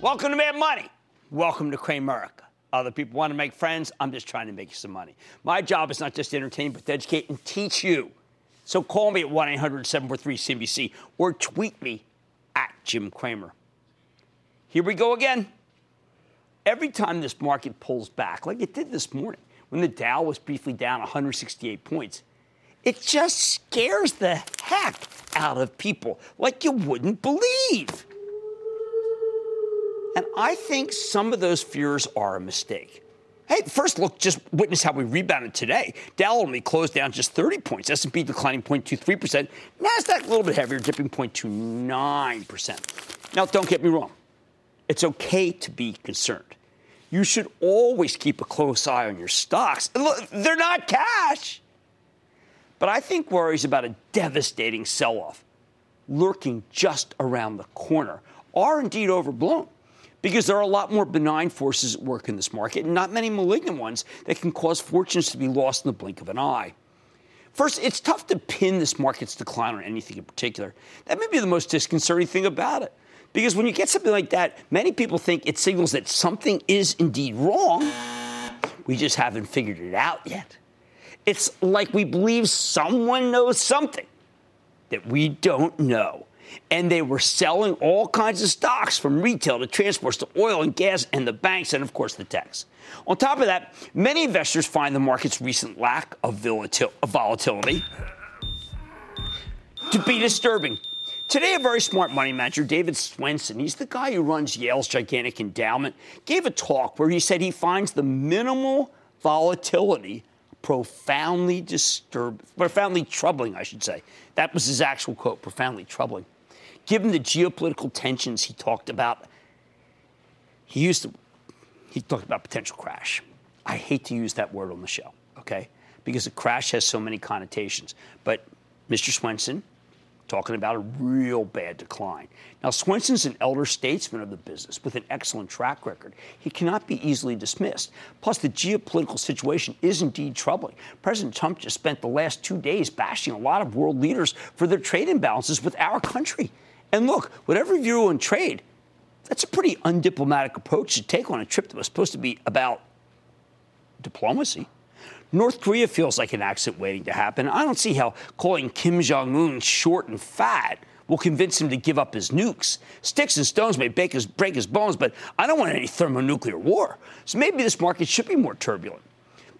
Welcome to Mad Money. Welcome to Cramerica. Other people want to make friends. I'm just trying to make you some money. My job is not just to entertain, but to educate and teach you. So call me at 1 800 743 CNBC or tweet me at Jim Cramer. Here we go again. Every time this market pulls back, like it did this morning, when the Dow was briefly down 168 points, it just scares the heck out of people like you wouldn't believe. And I think some of those fears are a mistake. Hey, first look, just witness how we rebounded today. Dow only closed down just 30 points. S&P declining 0.23%. Nasdaq a little bit heavier, dipping 0.29%. Now, don't get me wrong. It's okay to be concerned. You should always keep a close eye on your stocks. Look, they're not cash. But I think worries about a devastating sell-off lurking just around the corner are indeed overblown because there are a lot more benign forces at work in this market and not many malignant ones that can cause fortunes to be lost in the blink of an eye. First, it's tough to pin this market's decline on anything in particular. That may be the most disconcerting thing about it. Because when you get something like that, many people think it signals that something is indeed wrong. We just haven't figured it out yet. It's like we believe someone knows something that we don't know and they were selling all kinds of stocks from retail to transports to oil and gas and the banks and, of course, the techs. On top of that, many investors find the market's recent lack of volatility to be disturbing. Today, a very smart money manager, David Swensen, he's the guy who runs Yale's gigantic endowment, gave a talk where he said he finds the minimal volatility profoundly disturbing, profoundly troubling, I should say. That was his actual quote, profoundly troubling given the geopolitical tensions he talked about, he used to, he talked about potential crash. I hate to use that word on the show, okay? Because a crash has so many connotations. But Mr. Swensen, talking about a real bad decline. Now, Swensen's an elder statesman of the business with an excellent track record. He cannot be easily dismissed. Plus, the geopolitical situation is indeed troubling. President Trump just spent the last two days bashing a lot of world leaders for their trade imbalances with our country. And look, whatever view on trade, that's a pretty undiplomatic approach to take on a trip that was supposed to be about diplomacy. North Korea feels like an accident waiting to happen. I don't see how calling Kim Jong un short and fat will convince him to give up his nukes. Sticks and stones may his, break his bones, but I don't want any thermonuclear war. So maybe this market should be more turbulent.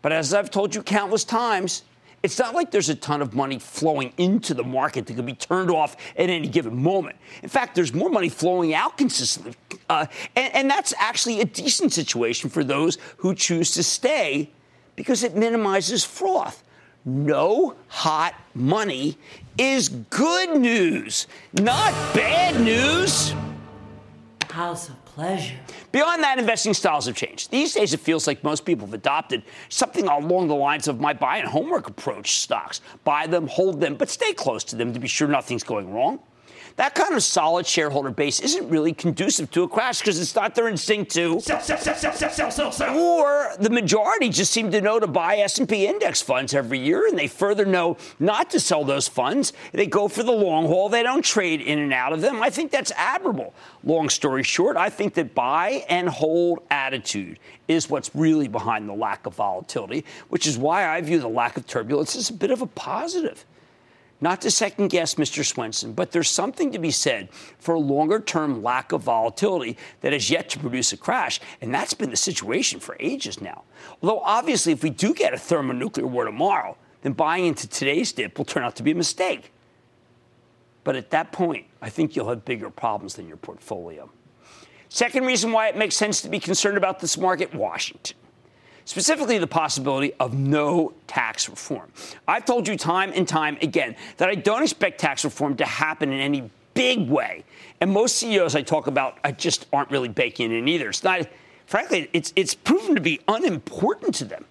But as I've told you countless times, it's not like there's a ton of money flowing into the market that can be turned off at any given moment. In fact, there's more money flowing out consistently. Uh, and, and that's actually a decent situation for those who choose to stay because it minimizes froth. No hot money is good news, not bad news. House of pleasure. Beyond that, investing styles have changed. These days, it feels like most people have adopted something along the lines of my buy and homework approach stocks. Buy them, hold them, but stay close to them to be sure nothing's going wrong. That kind of solid shareholder base isn't really conducive to a crash because it's not their instinct to sell, sell, sell, sell, sell, sell, sell, sell. Or the majority just seem to know to buy S&P index funds every year, and they further know not to sell those funds. They go for the long haul. They don't trade in and out of them. I think that's admirable. Long story short, I think that buy and hold attitude is what's really behind the lack of volatility, which is why I view the lack of turbulence as a bit of a positive. Not to second guess Mr. Swensen, but there's something to be said for a longer term lack of volatility that has yet to produce a crash. And that's been the situation for ages now. Although, obviously, if we do get a thermonuclear war tomorrow, then buying into today's dip will turn out to be a mistake. But at that point, I think you'll have bigger problems than your portfolio. Second reason why it makes sense to be concerned about this market Washington. Specifically, the possibility of no tax reform. I've told you time and time again that I don't expect tax reform to happen in any big way. And most CEOs I talk about I just aren't really baking in either. It's not, frankly, it's, it's proven to be unimportant to them.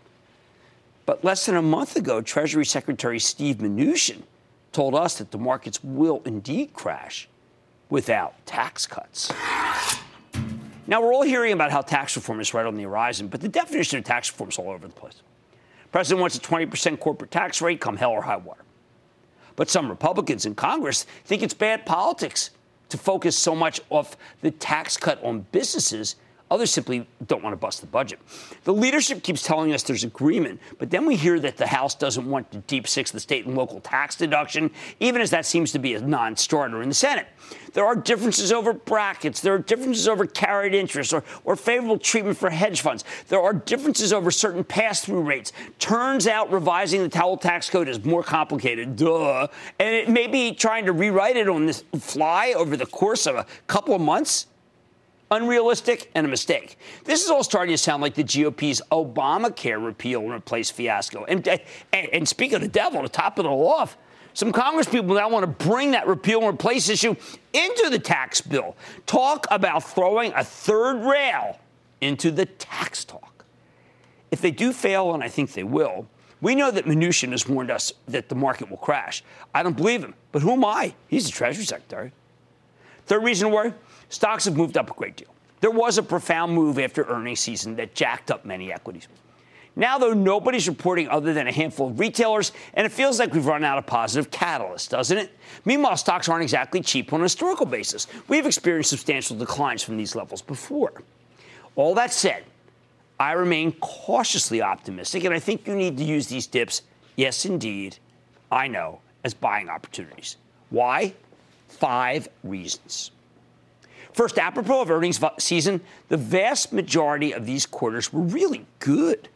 But less than a month ago, Treasury Secretary Steve Mnuchin told us that the markets will indeed crash without tax cuts. Now, we're all hearing about how tax reform is right on the horizon, but the definition of tax reform is all over the place. The president wants a 20% corporate tax rate come hell or high water. But some Republicans in Congress think it's bad politics to focus so much off the tax cut on businesses Others simply don't want to bust the budget. The leadership keeps telling us there's agreement, but then we hear that the House doesn't want to deep six the state and local tax deduction, even as that seems to be a non starter in the Senate. There are differences over brackets. There are differences over carried interest or, or favorable treatment for hedge funds. There are differences over certain pass through rates. Turns out revising the towel tax code is more complicated. Duh. And it may be trying to rewrite it on this fly over the course of a couple of months unrealistic, and a mistake. This is all starting to sound like the GOP's Obamacare repeal and replace fiasco. And, and, and speak of the devil, to top it all off, some Congress people now want to bring that repeal and replace issue into the tax bill. Talk about throwing a third rail into the tax talk. If they do fail, and I think they will, we know that Mnuchin has warned us that the market will crash. I don't believe him, but who am I? He's the Treasury Secretary. Third reason to worry Stocks have moved up a great deal. There was a profound move after earnings season that jacked up many equities. Now, though, nobody's reporting other than a handful of retailers, and it feels like we've run out of positive catalysts, doesn't it? Meanwhile, stocks aren't exactly cheap on a historical basis. We've experienced substantial declines from these levels before. All that said, I remain cautiously optimistic, and I think you need to use these dips, yes, indeed, I know, as buying opportunities. Why? Five reasons. First, apropos of earnings season, the vast majority of these quarters were really good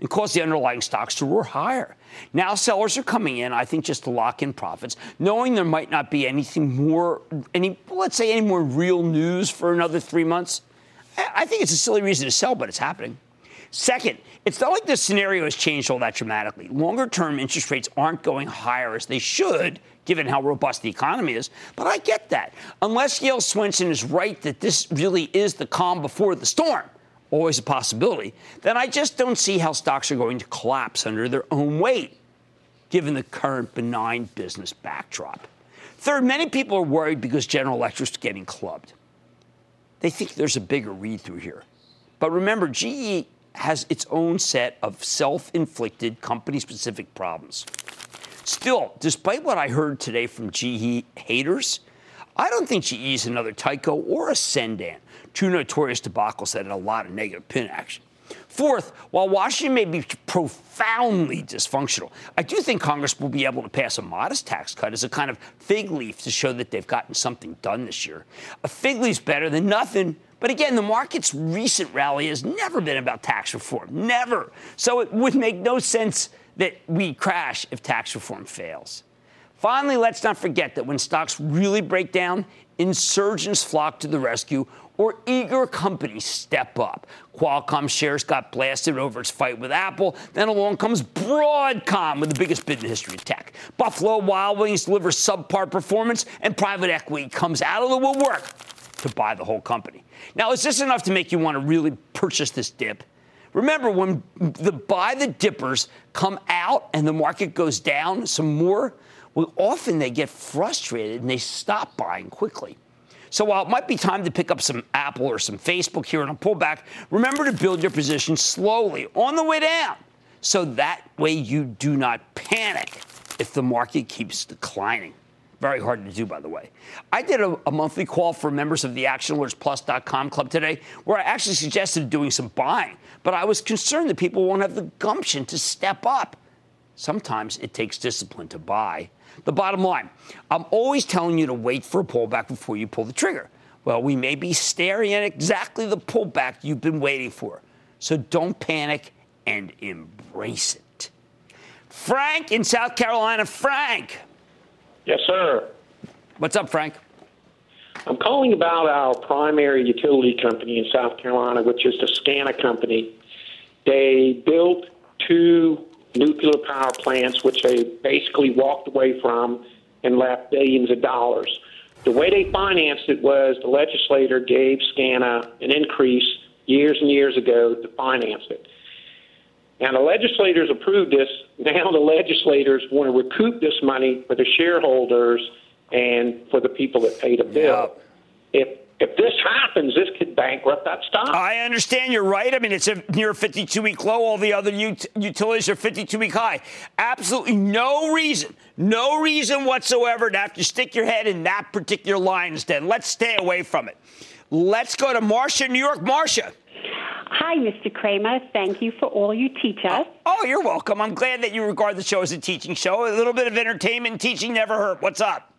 and caused the underlying stocks to roar higher. Now sellers are coming in, I think, just to lock in profits, knowing there might not be anything more, any let's say, any more real news for another three months. I think it's a silly reason to sell, but it's happening. Second, it's not like the scenario has changed all that dramatically. Longer term interest rates aren't going higher as they should, given how robust the economy is. But I get that. Unless Yale Swensen is right that this really is the calm before the storm, always a possibility, then I just don't see how stocks are going to collapse under their own weight, given the current benign business backdrop. Third, many people are worried because General Electric is getting clubbed. They think there's a bigger read through here. But remember, GE has its own set of self inflicted company specific problems. Still, despite what I heard today from GE haters, I don't think GE is another Tyco or a Cendant, two notorious debacles that had a lot of negative pin action. Fourth, while Washington may be profoundly dysfunctional, I do think Congress will be able to pass a modest tax cut as a kind of fig leaf to show that they've gotten something done this year. A fig leaf's better than nothing, but again, the market's recent rally has never been about tax reform. Never. So it would make no sense that we crash if tax reform fails. Finally, let's not forget that when stocks really break down, insurgents flock to the rescue or eager companies step up. Qualcomm shares got blasted over its fight with Apple. Then along comes Broadcom with the biggest bid in the history of tech. Buffalo Wild Wings delivers subpar performance, and private equity comes out of the woodwork to buy the whole company. Now, is this enough to make you want to really purchase this dip? Remember, when the buy the dippers come out and the market goes down some more, well, often they get frustrated and they stop buying quickly. So while it might be time to pick up some Apple or some Facebook here in a pullback, remember to build your position slowly on the way down. So that way you do not panic if the market keeps declining. Very hard to do, by the way. I did a, a monthly call for members of the ActionAlertsPlus.com club today where I actually suggested doing some buying, but I was concerned that people won't have the gumption to step up. Sometimes it takes discipline to buy. The bottom line I'm always telling you to wait for a pullback before you pull the trigger. Well, we may be staring at exactly the pullback you've been waiting for. So don't panic and embrace it. Frank in South Carolina. Frank. Yes, sir. What's up, Frank? I'm calling about our primary utility company in South Carolina, which is the SCANA company. They built two nuclear power plants, which they basically walked away from and left billions of dollars. The way they financed it was the legislator gave SCANA an increase years and years ago to finance it. Now, the legislators approved this. Now, the legislators want to recoup this money for the shareholders and for the people that pay the bill. Yep. If if this happens, this could bankrupt that stock. I understand you're right. I mean, it's a near 52 week low. All the other ut- utilities are 52 week high. Absolutely no reason, no reason whatsoever to have to stick your head in that particular lion's den. Let's stay away from it. Let's go to Marcia, New York. Marcia. Hi, Mr. Cramer. Thank you for all you teach us. Oh, you're welcome. I'm glad that you regard the show as a teaching show. A little bit of entertainment teaching never hurt. What's up?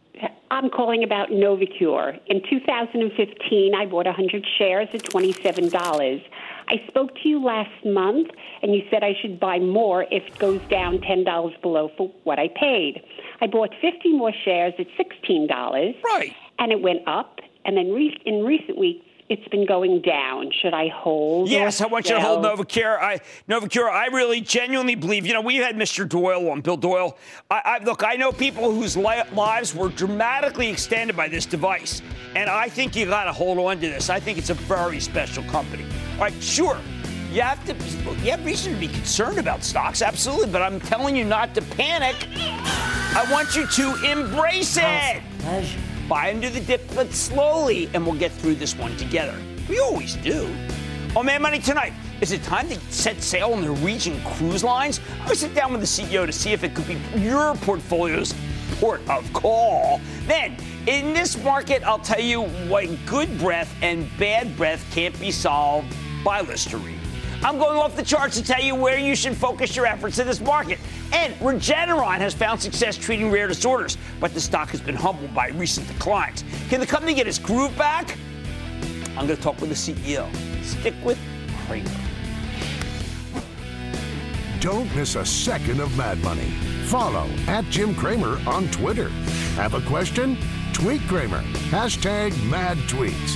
I'm calling about Novocure. In 2015, I bought 100 shares at $27. I spoke to you last month, and you said I should buy more if it goes down $10 below for what I paid. I bought 50 more shares at $16. Right. And it went up. And then re- in recent weeks, it's been going down. Should I hold? Yes, I want you to hold Novocure. I Novocure. I really genuinely believe. You know, we had Mr. Doyle on, Bill Doyle. I, I, look, I know people whose li- lives were dramatically extended by this device, and I think you got to hold on to this. I think it's a very special company. All right, sure. You have to. You have reason to be concerned about stocks, absolutely. But I'm telling you not to panic. I want you to embrace it. Buy into the dip, but slowly, and we'll get through this one together. We always do. Oh, man, money tonight. Is it time to set sail on the Norwegian cruise lines? I sit down with the CEO to see if it could be your portfolio's port of call. Then, in this market, I'll tell you why good breath and bad breath can't be solved by Listerine. I'm going off the charts to tell you where you should focus your efforts in this market. And Regeneron has found success treating rare disorders, but the stock has been humbled by recent declines. Can the company get its groove back? I'm going to talk with the CEO. Stick with Cramer. Don't miss a second of Mad Money. Follow at Jim Cramer on Twitter. Have a question? Tweet Cramer. Hashtag mad tweets.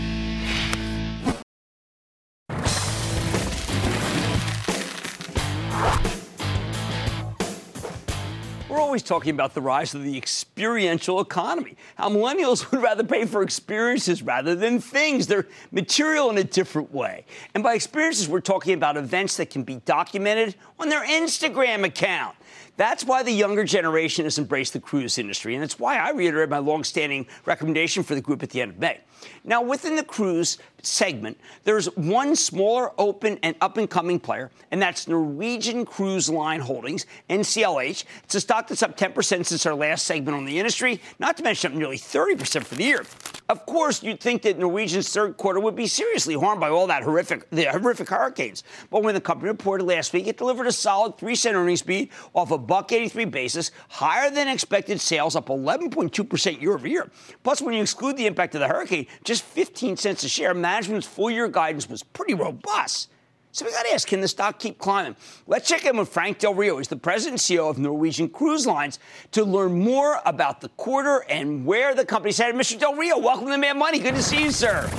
always talking about the rise of the experiential economy. How millennials would rather pay for experiences rather than things. They're material in a different way. And by experiences, we're talking about events that can be documented on their Instagram account. That's why the younger generation has embraced the cruise industry, and it's why I reiterate my longstanding recommendation for the group at the end of May. Now, within the cruise segment, there's one smaller, open, and up and coming player, and that's Norwegian Cruise Line Holdings, NCLH. It's a stock that's up 10% since our last segment on the industry, not to mention up nearly 30% for the year. Of course, you'd think that Norwegian's third quarter would be seriously harmed by all that horrific, the horrific hurricanes. But when the company reported last week, it delivered a solid 3 cent earnings beat off a buck 83 basis, higher than expected sales, up 11.2% year over year. Plus, when you exclude the impact of the hurricane, just 15 cents a share, management's full year guidance was pretty robust. So we got to ask, can the stock keep climbing? Let's check in with Frank Del Rio. He's the president and CEO of Norwegian Cruise Lines to learn more about the quarter and where the company's headed. Mr. Del Rio, welcome to Mad Money. Good to see you, sir.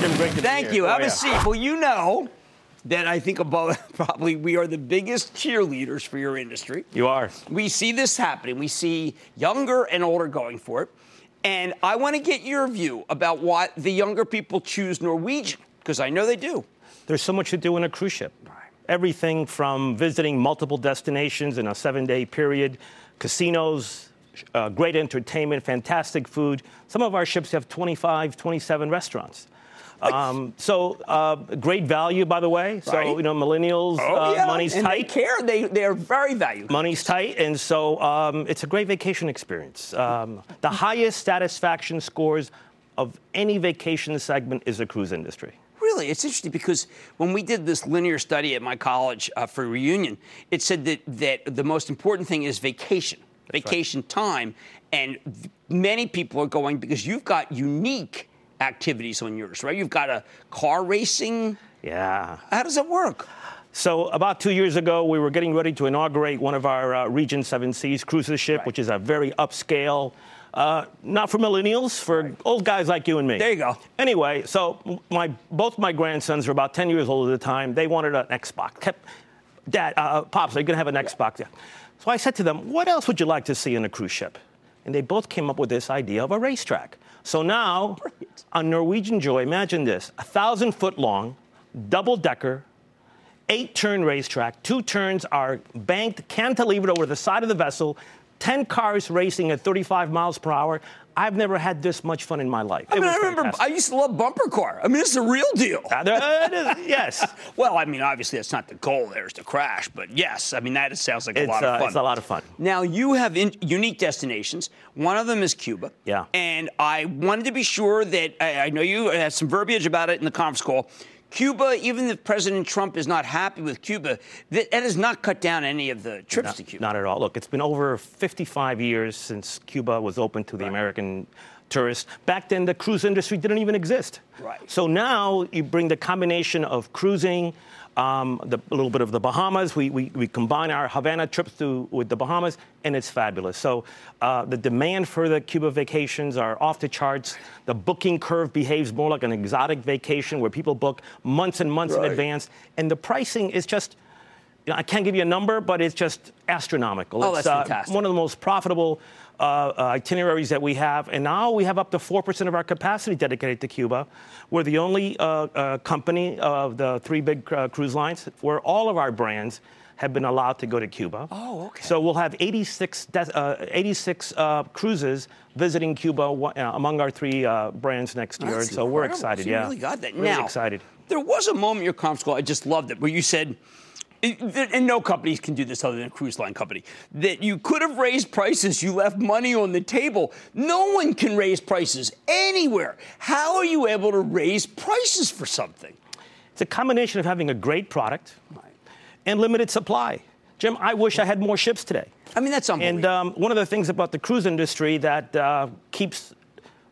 Jim, great to Thank you. Oh, Have a seat. Well, you know that I think above probably we are the biggest cheerleaders for your industry. You are. We see this happening. We see younger and older going for it. And I want to get your view about why the younger people choose Norwegian, because I know they do. There's so much to do in a cruise ship. Everything from visiting multiple destinations in a seven day period, casinos, uh, great entertainment, fantastic food. Some of our ships have 25, 27 restaurants. Um, so uh, great value, by the way. So Right. you know, millennials, Oh, uh, yeah. money's and tight. They care. They they are very valuable. Money's tight, and so um, it's a great vacation experience. Um, the highest satisfaction scores of any vacation segment is the cruise industry. Really, it's interesting because when we did this linear study at my college uh, for reunion, it said that that the most important thing is vacation. vacation right. time. And many people are going because you've got unique activities on yours, right? You've got a car racing. Yeah. How does it work? So about two years ago, we were getting ready to inaugurate one of our uh, Regent Seven Seas cruises ship, right. which is a very upscale, uh, not for millennials, for right. old guys like you and me. There you go. Anyway, so my both my grandsons were about 10 years old at the time. They wanted an Xbox. Kept, Dad, uh, uh pops, are you gonna have an Xbox? Yeah. So I said to them, "What else would you like to see in a cruise ship?" And they both came up with this idea of a racetrack. So now, on Norwegian Joy, imagine this: a thousand foot long, double decker eight turn racetrack. Two turns are banked, cantilevered over the side of the vessel. 10 cars racing at 35 miles per hour. I've never had this much fun in my life. I mean, I remember fantastic. I used to love bumper car. I mean, it's is a real deal. Uh, yes. well, I mean, obviously that's not the goal. There's to crash, but yes, I mean that sounds like it's, a lot of uh, fun. It's a lot of fun. Now you have in, unique destinations. One of them is Cuba. Yeah. And I wanted to be sure that I, I know you had some verbiage about it in the conference call. Cuba, even if President Trump is not happy with Cuba, that, that has not cut down any of the trips to Cuba. Not at all. Look, it's been over 55 years since Cuba was open to the right. American tourists. Back then, the cruise industry didn't even exist. Right. So now you bring the combination of cruising, um, the, a little bit of the Bahamas. We, we, we combine our Havana trips to, with the Bahamas, and it's fabulous. So uh, the demand for the Cuba vacations are off the charts. The booking curve behaves more like an exotic vacation where people book months and months right. in advance, and the pricing is just. You know, I can't give you a number, but it's just astronomical. Oh, it's that's uh, fantastic. one of the most profitable uh, uh, itineraries that we have, and now we have up to 4% of our capacity dedicated to Cuba. We're the only uh, uh company of the three big uh, cruise lines where all of our brands have been allowed to go to Cuba. Oh, okay. So we'll have 86, de- 86 cruises visiting Cuba among our three brands next year. That's so incredible. we're excited, so yeah. really got that. Really now, excited. There was a moment in your conference call, I just loved it, where you said, and no companies can do this other than a cruise line company, that you could have raised prices, you left money on the table. No one can raise prices anywhere. How are you able to raise prices for something? It's a combination of having a great product and limited supply. Jim, I wish I had more ships today. I mean, that's unbelievable. And um, one of the things about the cruise industry that uh, keeps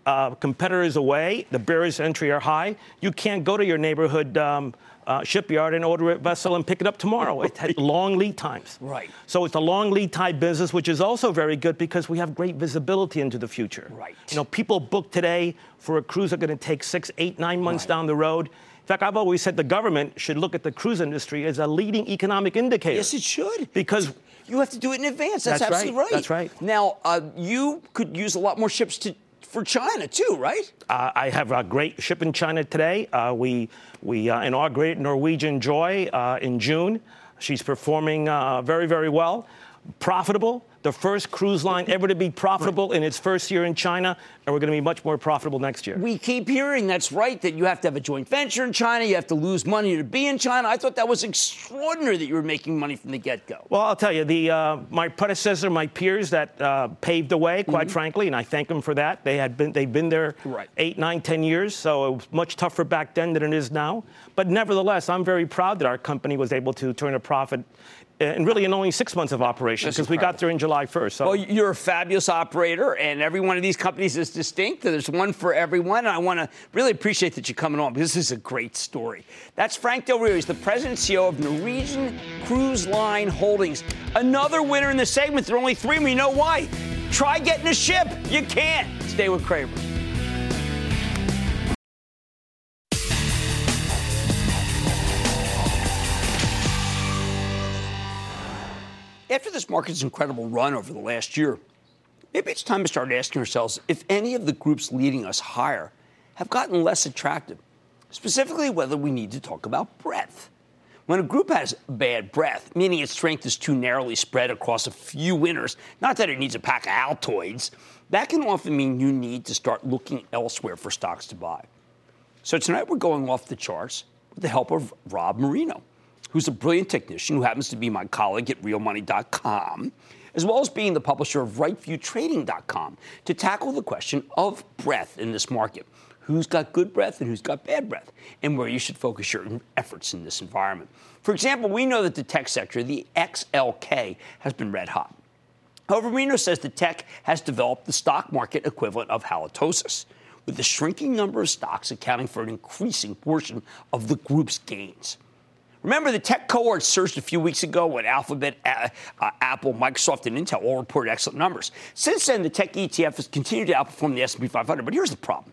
uh, competitors away, the barriers to entry are high. You can't go to your neighborhood um, uh, shipyard and order a vessel and pick it up tomorrow. It had long lead times. Right. So it's a long lead time business, which is also very good because we have great visibility into the future. Right. You know, people book today for a cruise are going to take six, eight, nine months right. down the road. In fact, I've always said the government should look at the cruise industry as a leading economic indicator. Yes, it should. Because you have to do it in advance. That's, that's absolutely right. right. That's right. Now, uh, you could use a lot more ships to for China too, right? Uh, I have a great ship in China today. Uh, we we uh, inaugurated Norwegian Joy uh, in June. She's performing uh, very very well, profitable the first cruise line ever to be profitable in its first year in China, and we're going to be much more profitable next year. We keep hearing that's right that you have to have a joint venture in China, you have to lose money to be in China. I thought that was extraordinary that you were making money from the get-go. Well, I'll tell you, the uh, my predecessor, my peers that uh, paved the way, quite mm-hmm. frankly, and I thank them for that. They had been they've been there right. eight, nine, ten years, so it was much tougher back then than it is now. But nevertheless, I'm very proud that our company was able to turn a profit and really in only six months of operation because we got there in July 1st. So. Well, you're a fabulous operator, and every one of these companies is distinct. There's one for everyone. And I want to really appreciate that you're coming on because this is a great story. That's Frank Del Rio. He's the president CEO of Norwegian Cruise Line Holdings. Another winner in the segment. There are only three, and you know why. Try getting a ship. You can't. Stay with Cramer. After this market's incredible run over the last year, maybe it's time to start asking ourselves if any of the groups leading us higher have gotten less attractive, specifically whether we need to talk about breadth. When a group has bad breadth, meaning its strength is too narrowly spread across a few winners, not that it needs a pack of Altoids, that can often mean you need to start looking elsewhere for stocks to buy. So tonight we're going off the charts with the help of Rob Moreno who's a brilliant technician who happens to be my colleague at realmoney.com, as well as being the publisher of rightviewtrading.com, to tackle the question of breath in this market. Who's got good breath and who's got bad breath, and where you should focus your efforts in this environment. For example, we know that the tech sector, the XLK, has been red hot. However, Reno says the tech has developed the stock market equivalent of halitosis, with the shrinking number of stocks accounting for an increasing portion of the group's gains. Remember, the tech cohort surged a few weeks ago when Alphabet, uh, uh, Apple, Microsoft, and Intel all reported excellent numbers. Since then, the tech ETF has continued to outperform the S&P 500. But here's the problem: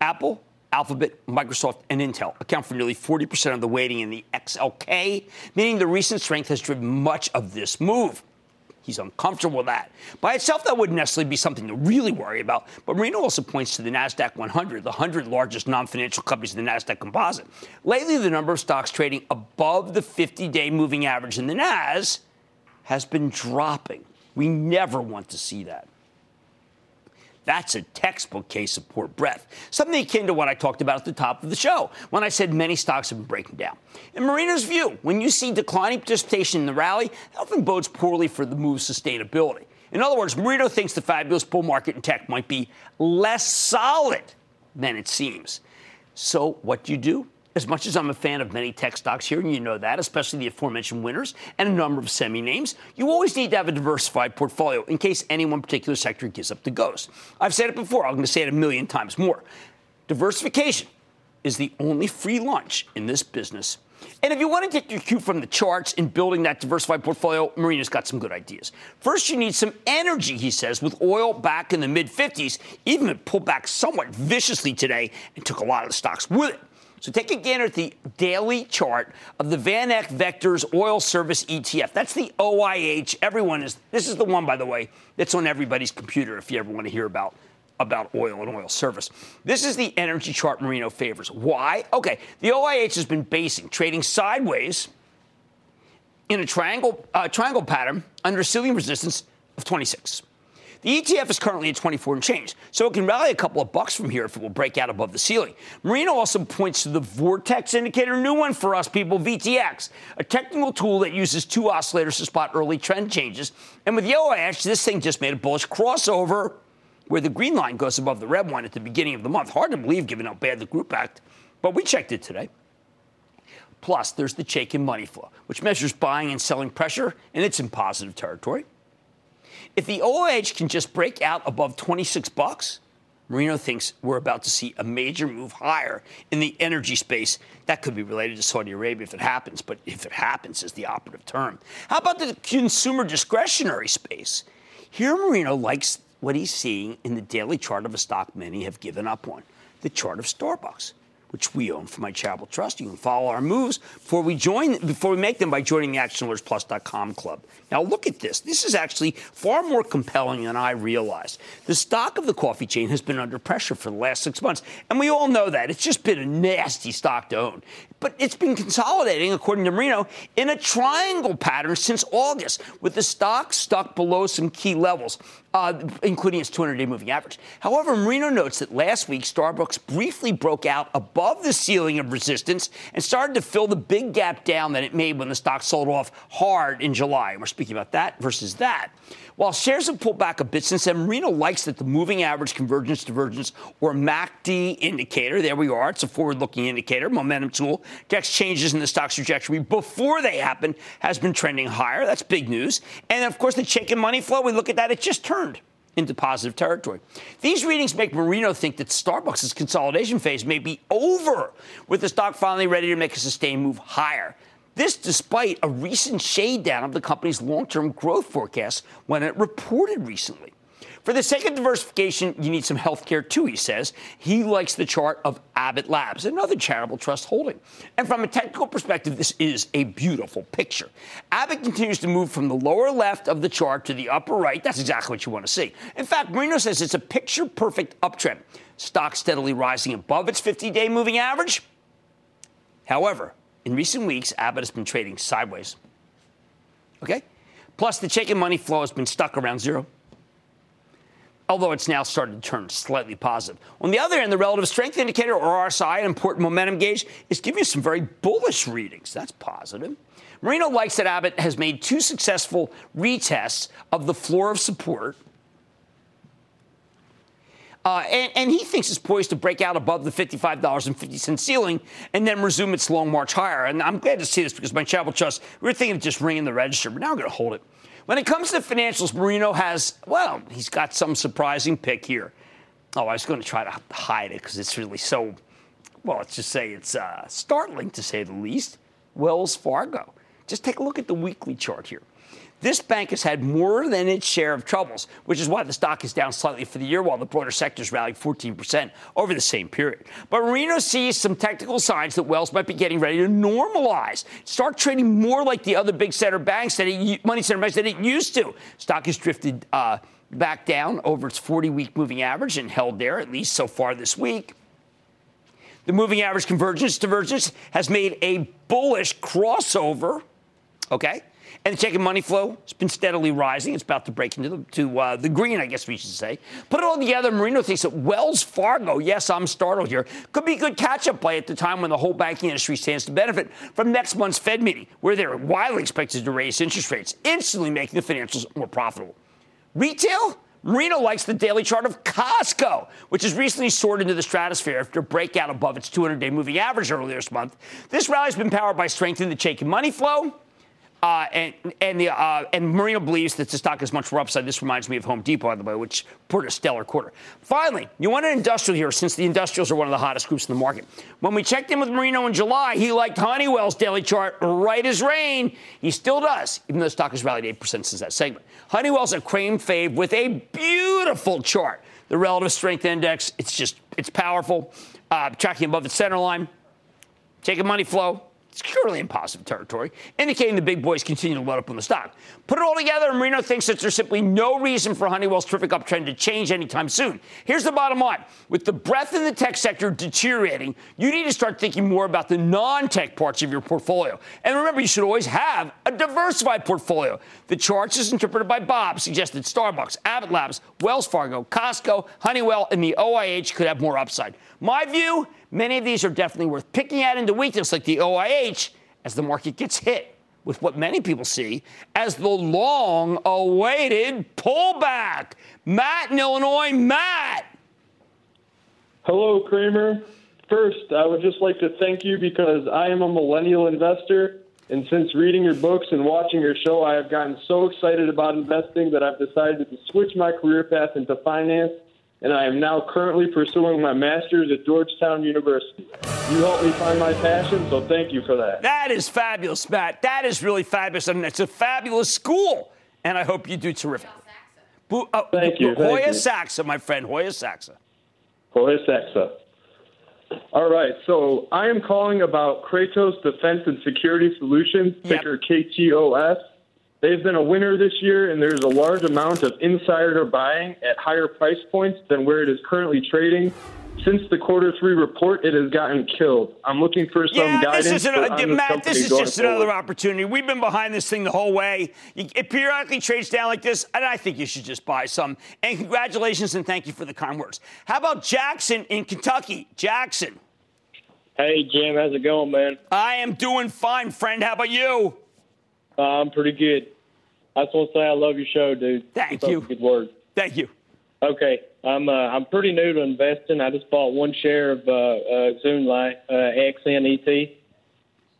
Apple, Alphabet, Microsoft, and Intel account for nearly 40% of the weighting in the XLK, meaning the recent strength has driven much of this move. He's uncomfortable with that. By itself, that wouldn't necessarily be something to really worry about. But Moreno also points to the NASDAQ 100, the 100 largest non financial companies in the NASDAQ composite. Lately, the number of stocks trading above the 50 day moving average in the NAS has been dropping. We never want to see that. That's a textbook case of poor breath. Something akin to what I talked about at the top of the show when I said many stocks have been breaking down. In Moreno's view, when you see declining participation in the rally, that often bodes poorly for the move's sustainability. In other words, Moreno thinks the fabulous bull market in tech might be less solid than it seems. So, what do you do? As much as I'm a fan of many tech stocks here, and you know that, especially the aforementioned winners and a number of semi names, you always need to have a diversified portfolio in case any one particular sector gives up the ghost. I've said it before, I'm going to say it a million times more. Diversification is the only free lunch in this business. And if you want to take your cue from the charts in building that diversified portfolio, Moreno's got some good ideas. First, you need some energy, he says, with oil back in the mid 50s, even pulled back somewhat viciously today and took a lot of the stocks with it. So take a gander at the daily chart of the Van Eck Vectors Oil Service ETF. That's the OIH. Everyone is, this is the one, by the way, that's on everybody's computer if you ever want to hear about about oil and oil service. This is the energy chart Moreno favors. Why? Okay, the OIH has been basing, trading sideways in a triangle, uh, triangle pattern under ceiling resistance of 26. The ETF is currently at 24 and change, so it can rally a couple of bucks from here if it will break out above the ceiling. Moreno also points to the Vortex indicator, new one for us people, VTX, a technical tool that uses two oscillators to spot early trend changes. And with OIH, this thing just made a bullish crossover where the green line goes above the red one at the beginning of the month. Hard to believe given how bad the group act, but we checked it today. Plus, there's the Chaikin money flow, which measures buying and selling pressure, and it's in positive territory. If the OIH can just break out above 26 bucks, Moreno thinks we're about to see a major move higher in the energy space. That could be related to Saudi Arabia if it happens, but if it happens is the operative term. How about the consumer discretionary space? Here, Moreno likes what he's seeing in the daily chart of a stock many have given up on the chart of Starbucks which we own for my charitable trust. You can follow our moves before we join before we make them by joining the ActionAlertsPlus.com club. Now look at this. This is actually far more compelling than I realized. The stock of the coffee chain has been under pressure for the last six months, and we all know that. It's just been a nasty stock to own. But it's been consolidating, according to Moreno, in a triangle pattern since August, with the stock stuck below some key levels uh, including its 200 day moving average. However, Moreno notes that last week, Starbucks briefly broke out above the ceiling of resistance and started to fill the big gap down that it made when the stock sold off hard in July. We're speaking about that versus that. While shares have pulled back a bit since then, Moreno likes that the moving average convergence divergence or MACD indicator, there we are, it's a forward looking indicator, momentum tool, detects changes in the stock's trajectory before they happen, has been trending higher. That's big news. And of course, the Chaikin money flow, we look at that, it just turned into positive territory. These readings make Moreno think that Starbucks' consolidation phase may be over, with the stock finally ready to make a sustained move higher. This despite a recent shade down of the company's long term growth forecast when it reported recently. For the sake of diversification, you need some healthcare too, he says. He likes the chart of Abbott Labs, another charitable trust holding. And from a technical perspective, this is a beautiful picture. Abbott continues to move from the lower left of the chart to the upper right. That's exactly what you want to see. In fact, Moreno says it's a picture perfect uptrend. Stock steadily rising above its 50 day moving average. However, in recent weeks, Abbott has been trading sideways. Okay? Plus, the Chaikin money flow has been stuck around zero, although it's now started to turn slightly positive. On the other end, the relative strength indicator, or RSI, an important momentum gauge, is giving you some very bullish readings. That's positive. Moreno likes that Abbott has made two successful retests of the floor of support uh, and, and, he thinks it's poised to break out above the $55.50 ceiling and then resume its long march higher. And I'm glad to see this because my Charitable Trust, we were thinking of just ringing the register, but now I'm going to hold it. When it comes to financials, Moreno has, well, he's got some surprising pick here. Oh, I was going to try to hide it because it's really so, well, let's just say it's uh, startling to say the least. Wells Fargo. Just take a look at the weekly chart here. This bank has had more than its share of troubles, which is why the stock is down slightly for the year, while the broader sector's rallied 14% over the same period. But Moreno sees some technical signs that Wells might be getting ready to normalize, start trading more like the other big center banks that it, money center banks that it used to. Stock has drifted uh, back down over its 40-week moving average and held there at least so far this week. The moving average convergence divergence has made a bullish crossover. Okay. And the Chaikin money flow has been steadily rising. It's about to break into the, to, uh, the green, I guess we should say. Put it all together, Moreno thinks that Wells Fargo, yes, I'm startled here, could be a good catch-up play at the time when the whole banking industry stands to benefit from next month's Fed meeting, where they're widely expected to raise interest rates, instantly making the financials more profitable. Retail? Moreno likes the daily chart of Costco, which has recently soared into the stratosphere after a breakout above its 200 day moving average earlier this month. This rally has been powered by strength in the Chaikin money flow uh, and and the uh, and Moreno believes that the stock is much more upside. This reminds me of Home Depot, by the way, which reported a stellar quarter. Finally, you want an industrial here, since the industrials are one of the hottest groups in the market. When we checked in with Moreno in July, he liked Honeywell's daily chart right as rain. He still does, even though the stock has rallied eight percent since that segment. Honeywell's a cream fave with a beautiful chart. The relative strength index, it's just it's powerful, uh, tracking above the center line. Chaikin money flow, it's currently in positive territory, indicating the big boys continue to load up on the stock. Put it all together, and Moreno thinks that there's simply no reason for Honeywell's terrific uptrend to change anytime soon. Here's the bottom line with the breadth in the tech sector deteriorating, you need to start thinking more about the non tech parts of your portfolio. And remember, you should always have a diversified portfolio. The charts, as interpreted by Bob, suggested Starbucks, Abbott Labs, Wells Fargo, Costco, Honeywell, and the OIH could have more upside. My view Many of these are definitely worth picking at into weakness, like the OIH, as the market gets hit with what many people see as the long awaited pullback. Matt in Illinois, Matt. Hello, Kramer. First, I would just like to thank you because I am a millennial investor. And since reading your books and watching your show, I have gotten so excited about investing that I've decided to switch my career path into finance and I am now currently pursuing my master's at Georgetown University. You helped me find my passion, so thank you for that. That is fabulous, Matt. That is really fabulous, and it's a fabulous school, and I hope you do terrific. Bo- uh, thank you. Hoya Saxa, my friend, Hoya Saxa. Hoya Saxa. All right, so I am calling about Kratos Defense and Security Solutions, ticker yep. KTOS. They've been a winner this year, and there's a large amount of insider buying at higher price points than where it is currently trading. Since the quarter three report, it has gotten killed. I'm looking for some yeah, guidance. This is an, uh, Matt, this is just forward. another opportunity. We've been behind this thing the whole way. It periodically trades down like this, and I think you should just buy some. And congratulations and thank you for the kind words. How about Jackson in Kentucky? Jackson. Hey, Jim. How's it going, man? I am doing fine, friend. How about you? I'm pretty good. I just want to say I love your show, dude. Thank you. Good word. Thank you. Okay, I'm uh, I'm pretty new to investing. I just bought one share of uh, uh, Xunlei, uh, XNET,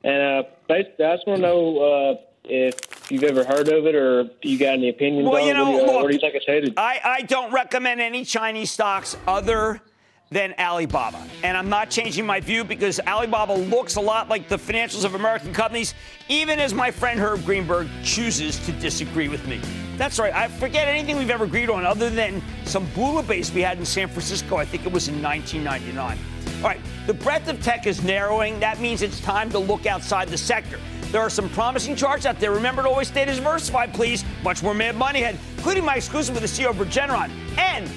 and uh, basically I just want to know uh, if you've ever heard of it or if you got any opinions well, on you know, it. Uh, look, where do you think it's headed? I, I don't recommend any Chinese stocks other than Alibaba. And I'm not changing my view because Alibaba looks a lot like the financials of American companies, even as my friend Herb Greenberg chooses to disagree with me. That's right. I forget anything we've ever agreed on other than some bouillabaisse we had in San Francisco. I think it was in 1999. All right, the breadth of tech is narrowing. That means it's time to look outside the sector. There are some promising charts out there. Remember to always stay diversified, please. Much more Mad Money ahead, including my exclusive with the CEO of Regeneron and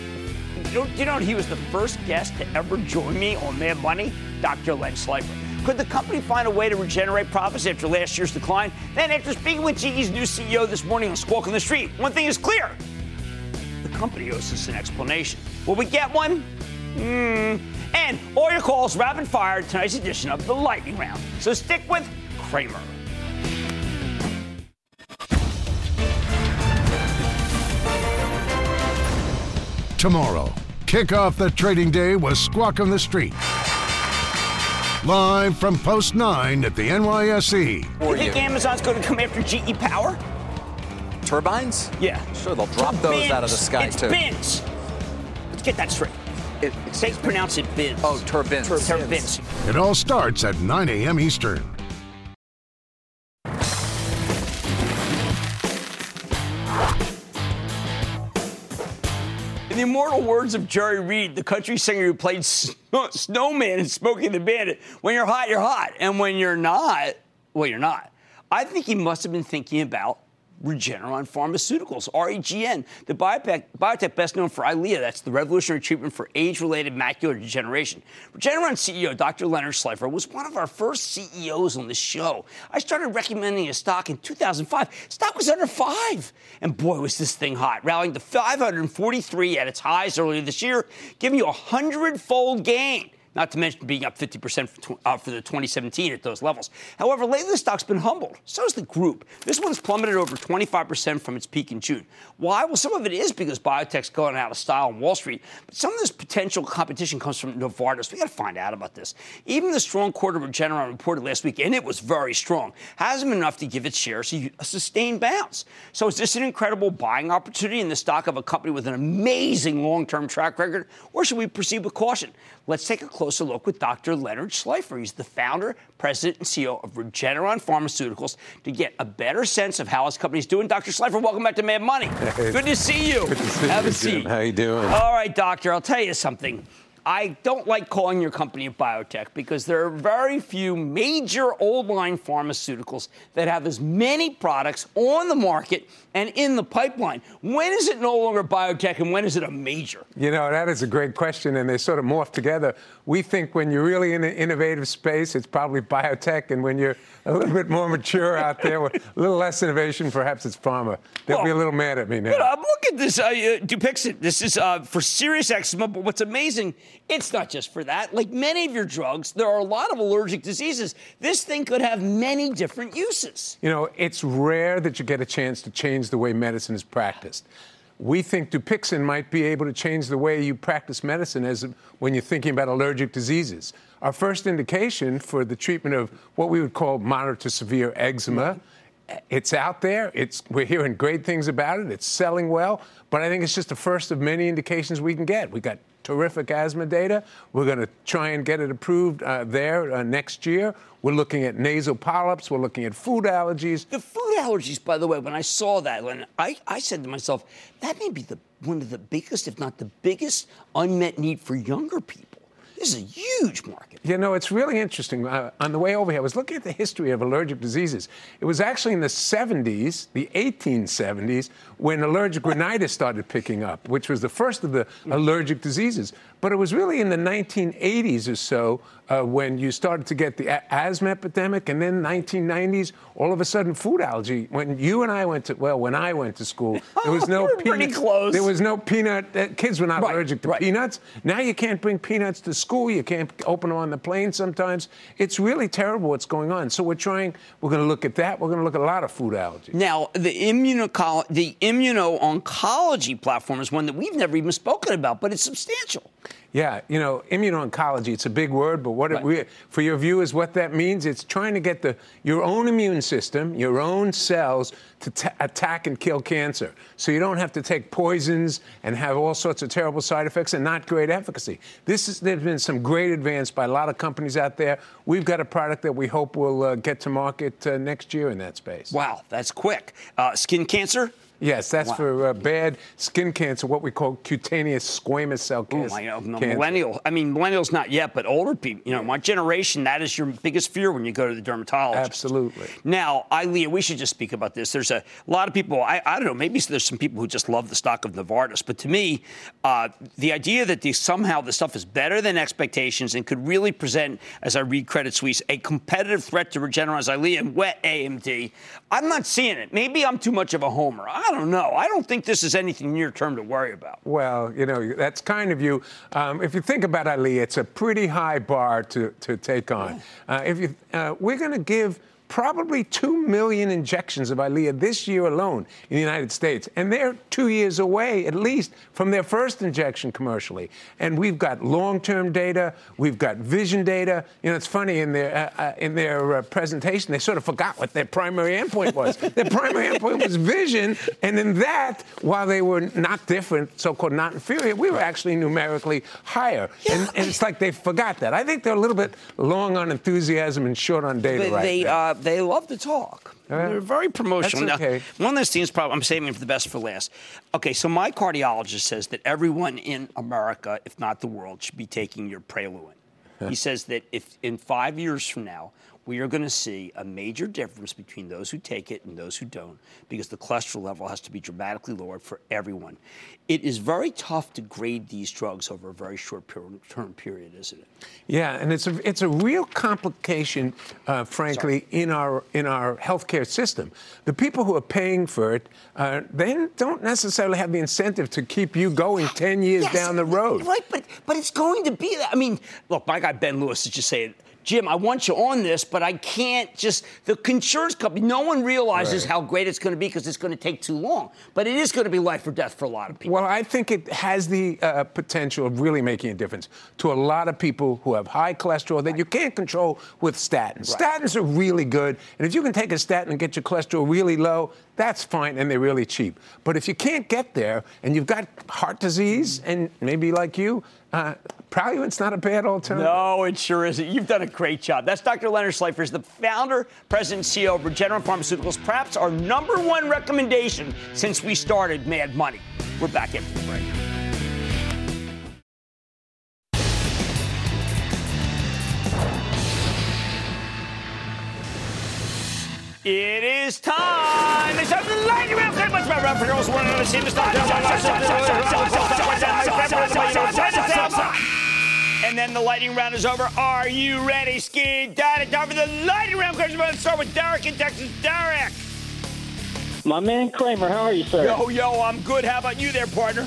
you know, he was the first guest to ever join me on Mad Money? Dr. Len Schleifer. Could the company find a way to regenerate profits after last year's decline? Then, after speaking with GE's new CEO this morning on Squawk on the Street, one thing is clear. The company owes us an explanation. Will we get one? Hmm. And all your calls rapid fire tonight's edition of the Lightning Round. So stick with Cramer. Tomorrow, Kick off the trading day with Squawk on the Street. Live from Post 9 at the NYSE. You think Amazon's going to come after GE Power? turbines? Yeah. Sure, they'll drop those out of the sky it's too. Bins. Let's get that straight. It, they pronounce it bins. Oh, turbines. Tur- turbines. It all starts at 9 a.m. Eastern. In the immortal words of Jerry Reed, the country singer who played Snow- Snowman in Smokey the Bandit, when you're hot, you're hot. And when you're not, well, you're not. I think he must have been thinking about Regeneron Pharmaceuticals, REGN, the biotech, biotech best known for Eylea. That's the revolutionary treatment for age related macular degeneration. Regeneron CEO Dr. Leonard Schleifer was one of our first CEOs on the show. I started recommending his stock in 2005. Stock was under five. And boy, was this thing hot, rallying to 543 at its highs earlier this year, giving you a hundred fold gain not to mention being up 50% for, uh, for the 2017 at those levels. However, lately the stock's been humbled. So has the group. This one's plummeted over 25% from its peak in June. Why? Well, some of it is because biotech's going out of style on Wall Street, but some of this potential competition comes from Novartis. We got to find out about this. Even the strong quarter Regeneron reported last week, and it was very strong, hasn't been enough to give its shares a, a sustained bounce. So is this an incredible buying opportunity in the stock of a company with an amazing long-term track record, or should we proceed with caution? Let's take a closer look with Dr. Leonard Schleifer. He's the founder, president, and CEO of Regeneron Pharmaceuticals to get a better sense of how his company's doing. Dr. Schleifer, welcome back to Mad Money. Good to see you. Good to see Have you, a seat. Jim. How you doing? All right, doctor, I'll tell you something. I don't like calling your company a biotech because there are very few major old line pharmaceuticals that have as many products on the market and in the pipeline. When is it no longer biotech and when is it a major? You know, that is a great question, and they sort of morph together. We think when you're really in an innovative space, it's probably biotech, and when you're a little bit more mature out there with a little less innovation, perhaps it's pharma. They'll be a little mad at me now. But um, look at this uh, uh, Dupixent. This is uh, for serious eczema, but what's amazing, it's not just for that. Like many of your drugs, there are a lot of allergic diseases. This thing could have many different uses. You know, it's rare that you get a chance to change the way medicine is practiced. We think Dupixent might be able to change the way you practice medicine as when you're thinking about allergic diseases. Our first indication for the treatment of what we would call moderate to severe eczema. Mm-hmm. It's out there. It's we're hearing great things about it. It's selling well, but I think it's just the first of many indications we can get. We got terrific asthma data. We're going to try and get it approved uh, there uh, next year. We're looking at nasal polyps. We're looking at food allergies. The food allergies, by the way, when I saw that, when I, I said to myself, that may be the one of the biggest, if not the biggest, unmet need for younger people. This is a huge market. You know, it's really interesting. Uh, on the way over here, I was looking at the history of allergic diseases. It was actually in the 70s, the 1870s, when allergic rhinitis started picking up, which was the first of the allergic diseases. But it was really in the 1980s or so uh, when you started to get the a- asthma epidemic, and then 1990s, all of a sudden, food allergy. When you and I went to, well, when I went to school, there was no peanut- close. There was no peanut. Uh, kids were not Right, allergic to right. peanuts. Now you can't bring peanuts to school. You can't open them on the plane sometimes. It's really terrible what's going on. So we're trying. We're going to look at that. We're going to look at a lot of food allergies. Now, the immuno the immuno-oncology platform is one that we've never even spoken about, but it's substantial. Yeah, you know, immuno-oncology, it's a big word, but what it re- for your viewers, what that means, it's trying to get the your own immune system, your own cells to ta attack and kill cancer. So you don't have to take poisons and have all sorts of terrible side effects and not great efficacy. This is, there's been some great advance by a lot of companies out there. We've got a product that we hope will uh, get to market uh, next year in that space. Wow, that's quick. Uh, skin cancer? Yes, that's Wow. for uh, bad skin cancer, what we call cutaneous squamous cell Oh, cancer. I know. No, cancer. millennial. I mean, millennials not yet, but older people. You know, my generation. That is your biggest fear when you go to the dermatologist. Absolutely. Now, Eylea, we should just speak about this. There's a lot of people. I, I don't know. Maybe there's some people who just love the stock of Novartis, but to me, uh, the idea that these, somehow the stuff is better than expectations and could really present, as I read Credit Suisse, a competitive threat to Regeneron's Eylea and wet AMD. I'm not seeing it. Maybe I'm too much of a homer. I don't know. I don't think this is anything near term to worry about. Well, you know, that's kind of you. Um, if you think about Eylea, it's a pretty high bar to, to take on. Uh, if you, uh, we're going to give probably 2 million injections of Eylea this year alone in the United States. And they're two years away, at least, from their first injection commercially. And we've got long term data, we've got vision data. You know, it's funny, in their, uh, uh, in their uh, presentation, they sort of forgot what their primary endpoint was. their primary endpoint was vision. And in that, while they were not different, so called not inferior, we were actually numerically higher. Yeah. And, and, it's like they forgot that. I think they're a little bit long on enthusiasm and short on data right they, now. They love to talk. They're very promotional. That's okay. Now, one of those things, probably, I'm saving for the best for last. Okay, so my cardiologist says that everyone in America, if not the world, should be taking your Praluent. he says that if in five years from now, we are going to see a major difference between those who take it and those who don't because the cholesterol level has to be dramatically lowered for everyone. It is very tough to grade these drugs over a very short term period, isn't it? Yeah, and it's a, it's a real complication, uh, frankly, Sorry. in our in our healthcare system. The people who are paying for it, uh, they don't necessarily have the incentive to keep you going 10 years yes, down the road. Right, but, but it's going to be that. I mean, look, my guy Ben Lewis is just saying, Jim, I want you on this, but I can't just. The insurance company, no one realizes right. how great it's going to be because it's going to take too long. But it is going to be life or death for a lot of people. Well, I think it has the uh, potential of really making a difference to a lot of people who have high cholesterol that right. you can't control with statins. Right. Statins are really good. And if you can take a statin and get your cholesterol really low, that's fine and they're really cheap. But if you can't get there and you've got heart disease and maybe like you, uh, Praluent's not a bad alternative. No, it sure isn't. You've done a great job. That's Dr. Leonard Schleifer, the founder, president, CEO of Regeneron Pharmaceuticals. Perhaps our number one recommendation since we started Mad Money. We're back after the break. It is time. It's time for the lightning round. Much better round for girls. One another team to start. And then the lightning round is over. Are you ready, Ski Daddy? Time for the lightning round. We're going to start with Derek in Texas. Derek. My man Cramer, how are you, sir? Yo, yo, I'm good. How about you there, partner?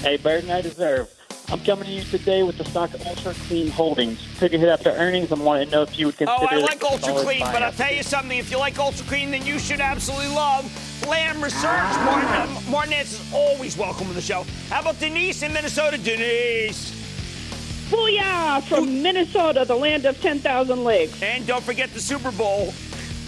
Hey, better than I deserve. I'm coming to you today with the stock Ultra Clean Holdings. Took a hit after earnings. I'm wanting to know if you would consider. Oh, I like Ultra Clean, but I'll tell you something. If you like Ultra Clean, then you should absolutely love Lam Research. Martin, uh, Martinez is always welcome on the show. How about Denise in Minnesota? Denise. Booyah! From Ooh. Minnesota, the land of 10,000 lakes. And don't forget the Super Bowl.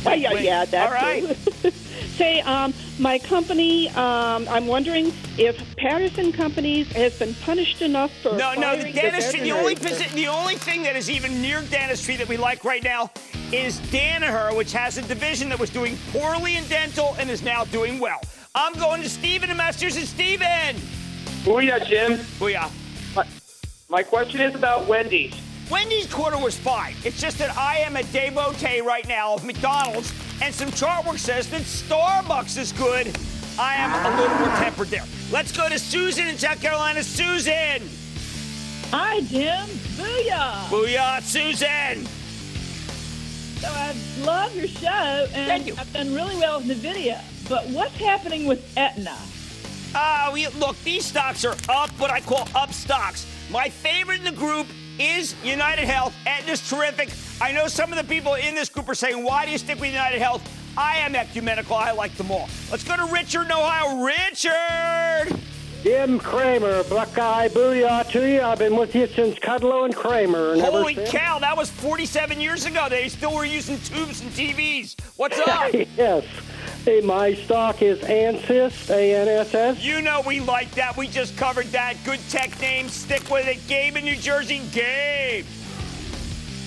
Oh, yeah, yeah, that's All right. Say, um, my company, um, I'm wondering if Patterson Companies has been punished enough for no, no. The dentistry, the, the only the only thing that is even near dentistry that we like right now is Danaher, which has a division that was doing poorly in dental and is now doing well. I'm going to Stephen in Massachusetts. Stephen. Booyah, Jim. Booyah. My, my question is about Wendy's. Wendy's quarter was fine. It's just that I am a devotee right now of McDonald's and some chart work says that Starbucks is good. I am a little more tempered there. Let's go to Susan in South Carolina. Susan. Hi, Jim. Booyah. Booyah, Susan. So I love your show, and I've done really well with NVIDIA. But what's happening with Aetna? Uh, we, look, these stocks are up, what I call up stocks. My favorite in the group is United Health. Aetna's terrific. I know some of the people in this group are saying, why do you stick with United Health? I am ecumenical. I like them all. Let's go to Richard in Ohio. Richard! Jim Cramer, Buckeye, booyah to you. I've been with you since Kudlow and Cramer. And Holy cow, that was 47 years ago. They still were using tubes and TVs. What's up? yes. Hey, my stock is ANSYS, A-N-S-S. You know we like that. We just covered that. Good tech name. Stick with it. Gabe in New Jersey. Gabe.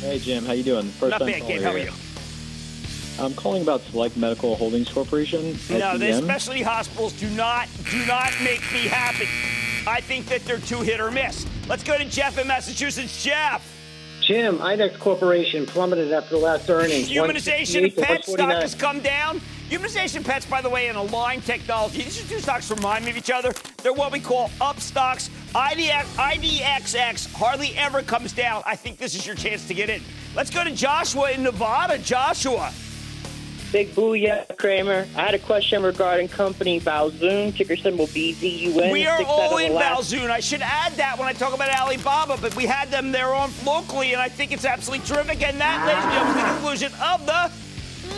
Hey, Jim. How you doing? First Not bad, Gabe. How are you? I'm calling about Select Medical Holdings Corporation. No, the specialty hospitals do not do not make me happy. I think that they're two hit or miss. Let's go to Jeff in Massachusetts. Jeff. Jim, IDEX Corporation plummeted after the last earnings. Humanization of pet stock has come down. Humanization pets, by the way, and Align Technology. These are two stocks remind me of each other. They're what we call up stocks. IDX, IDXX hardly ever comes down. I think this is your chance to get in. Let's go to Joshua in Nevada. Joshua. Big booyah, Cramer. I had a question regarding company Baozun, ticker symbol BZUN. We are all in last- Baozun. I should add that when I talk about Alibaba, but we had them there on locally, and I think it's absolutely terrific. And that, ladies and gentlemen, is the conclusion of the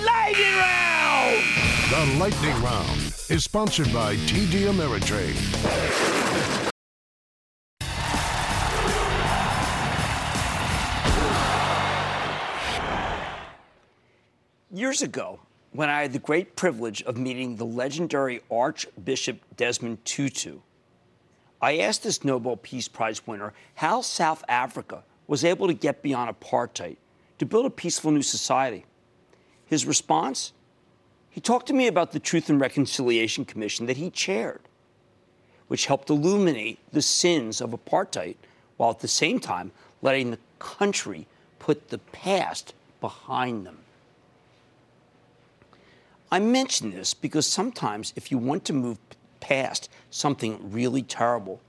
lightning round. The Lightning Round is sponsored by TD Ameritrade. Years ago, when I had the great privilege of meeting the legendary Archbishop Desmond Tutu, I asked this Nobel Peace Prize winner how South Africa was able to get beyond apartheid to build a peaceful new society. His response? He talked to me about the Truth and Reconciliation Commission that he chaired, which helped illuminate the sins of apartheid while at the same time letting the country put the past behind them. I mention this because sometimes if you want to move past something really terrible,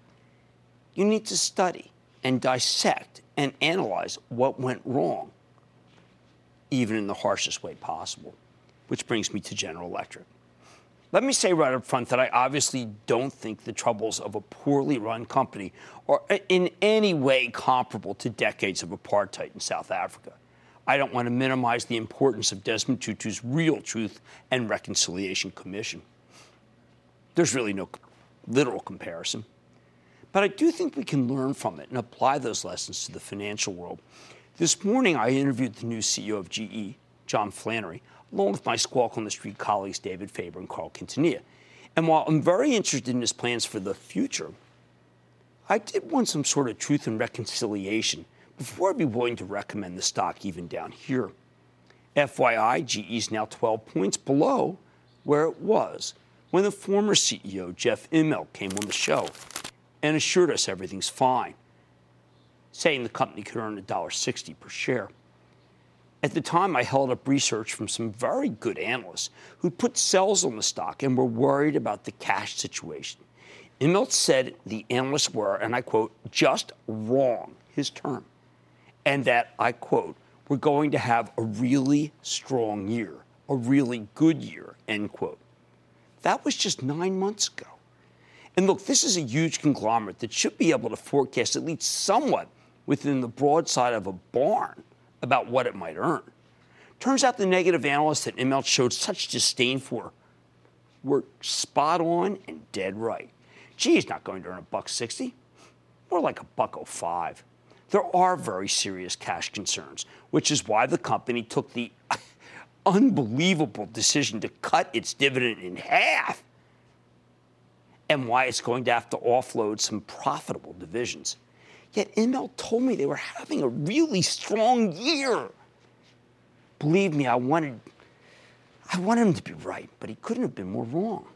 you need to study and dissect and analyze what went wrong, even in the harshest way possible. Which brings me to General Electric. Let me say right up front that I obviously don't think the troubles of a poorly run company are in any way comparable to decades of apartheid in South Africa. I don't want to minimize the importance of Desmond Tutu's Real Truth and Reconciliation Commission. There's really no literal comparison. But I do think we can learn from it and apply those lessons to the financial world. This morning, I interviewed the new CEO of GE, John Flannery, along with my Squawk on the Street colleagues David Faber and Carl Quintanilla. And while I'm very interested in his plans for the future, I did want some sort of truth and reconciliation before I'd be willing to recommend the stock even down here. FYI, GE is now 12 points below where it was when the former CEO, Jeff Immelt, came on the show and assured us everything's fine, saying the company could earn $1.60 per share. At the time, I held up research from some very good analysts who put sells on the stock and were worried about the cash situation. Immelt said the analysts were, and I quote, just wrong, his term, and that, I quote, we're going to have a really strong year, a really good year, end quote. That was just nine months ago. And look, this is a huge conglomerate that should be able to forecast at least somewhat within the broadside of a barn about what it might earn. Turns out the negative analysts that Immelt showed such disdain for were spot on and dead right. He's not going to earn a buck 60, more like a buck 05. There are very serious cash concerns, which is why the company took the unbelievable decision to cut its dividend in half and why it's going to have to offload some profitable divisions. Yet Immelt told me they were having a really strong year. Believe me, I wanted, I wanted him to be right, but he couldn't have been more wrong.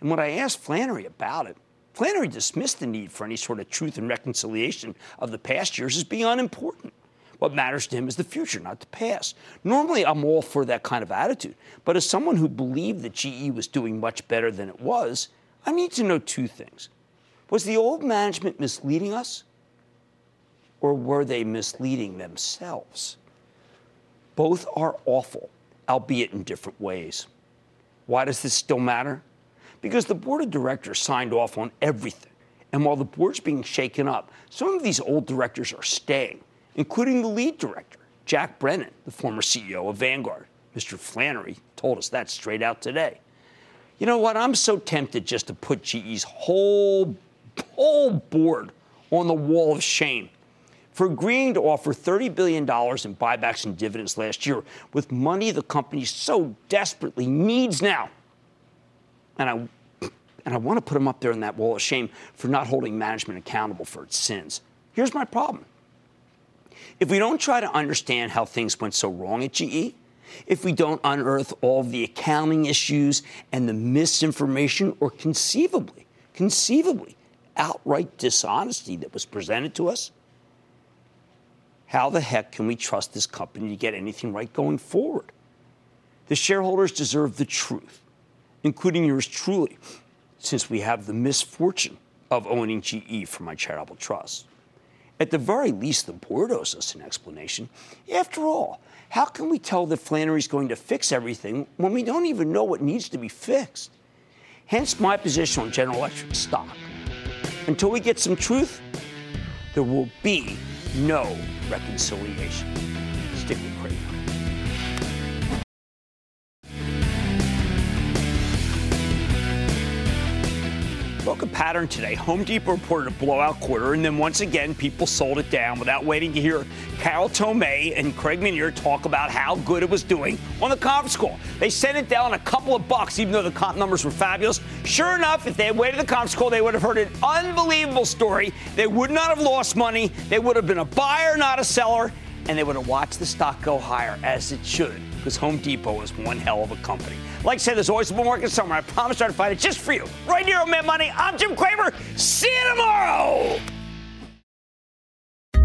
And when I asked Flannery about it, Flannery dismissed the need for any sort of truth and reconciliation of the past years as being unimportant. What matters to him is the future, not the past. Normally, I'm all for that kind of attitude. But as someone who believed that GE was doing much better than it was, I need to know two things. Was the old management misleading us? Or were they misleading themselves? Both are awful, albeit in different ways. Why does this still matter? Because the board of directors signed off on everything. And while the board's being shaken up, some of these old directors are staying, including the lead director, Jack Brennan, the former CEO of Vanguard. Mr. Flannery told us that straight out today. You know what? I'm so tempted just to put GE's whole, whole board on the wall of shame for agreeing to offer $30 billion in buybacks and dividends last year with money the company so desperately needs now. And I, and I want to put them up there in that wall of shame for not holding management accountable for its sins. Here's my problem. If we don't try to understand how things went so wrong at GE, if we don't unearth all the accounting issues and the misinformation or conceivably, conceivably, outright dishonesty that was presented to us, how the heck can we trust this company to get anything right going forward? The shareholders deserve the truth, including yours truly, since we have the misfortune of owning GE for my charitable trust. At the very least, the board owes us an explanation. After all, how can we tell that Flannery's going to fix everything when we don't even know what needs to be fixed? Hence my position on General Electric stock. Until we get some truth, there will be no reconciliation. Pattern today. Home Depot reported a blowout quarter, and then once again, people sold it down without waiting to hear Carol Tomé and Craig Menear talk about how good it was doing on the conference call. They sent it down a couple of bucks, even though the comp numbers were fabulous. Sure enough, if they had waited the conference call, they would have heard an unbelievable story. They would not have lost money. They would have been a buyer, not a seller, and they would have watched the stock go higher as it should, because Home Depot is one hell of a company. Like I said, there's always a bull market somewhere. I promise I'll find it just for you. Right here on Mad Money, I'm Jim Cramer. See you tomorrow.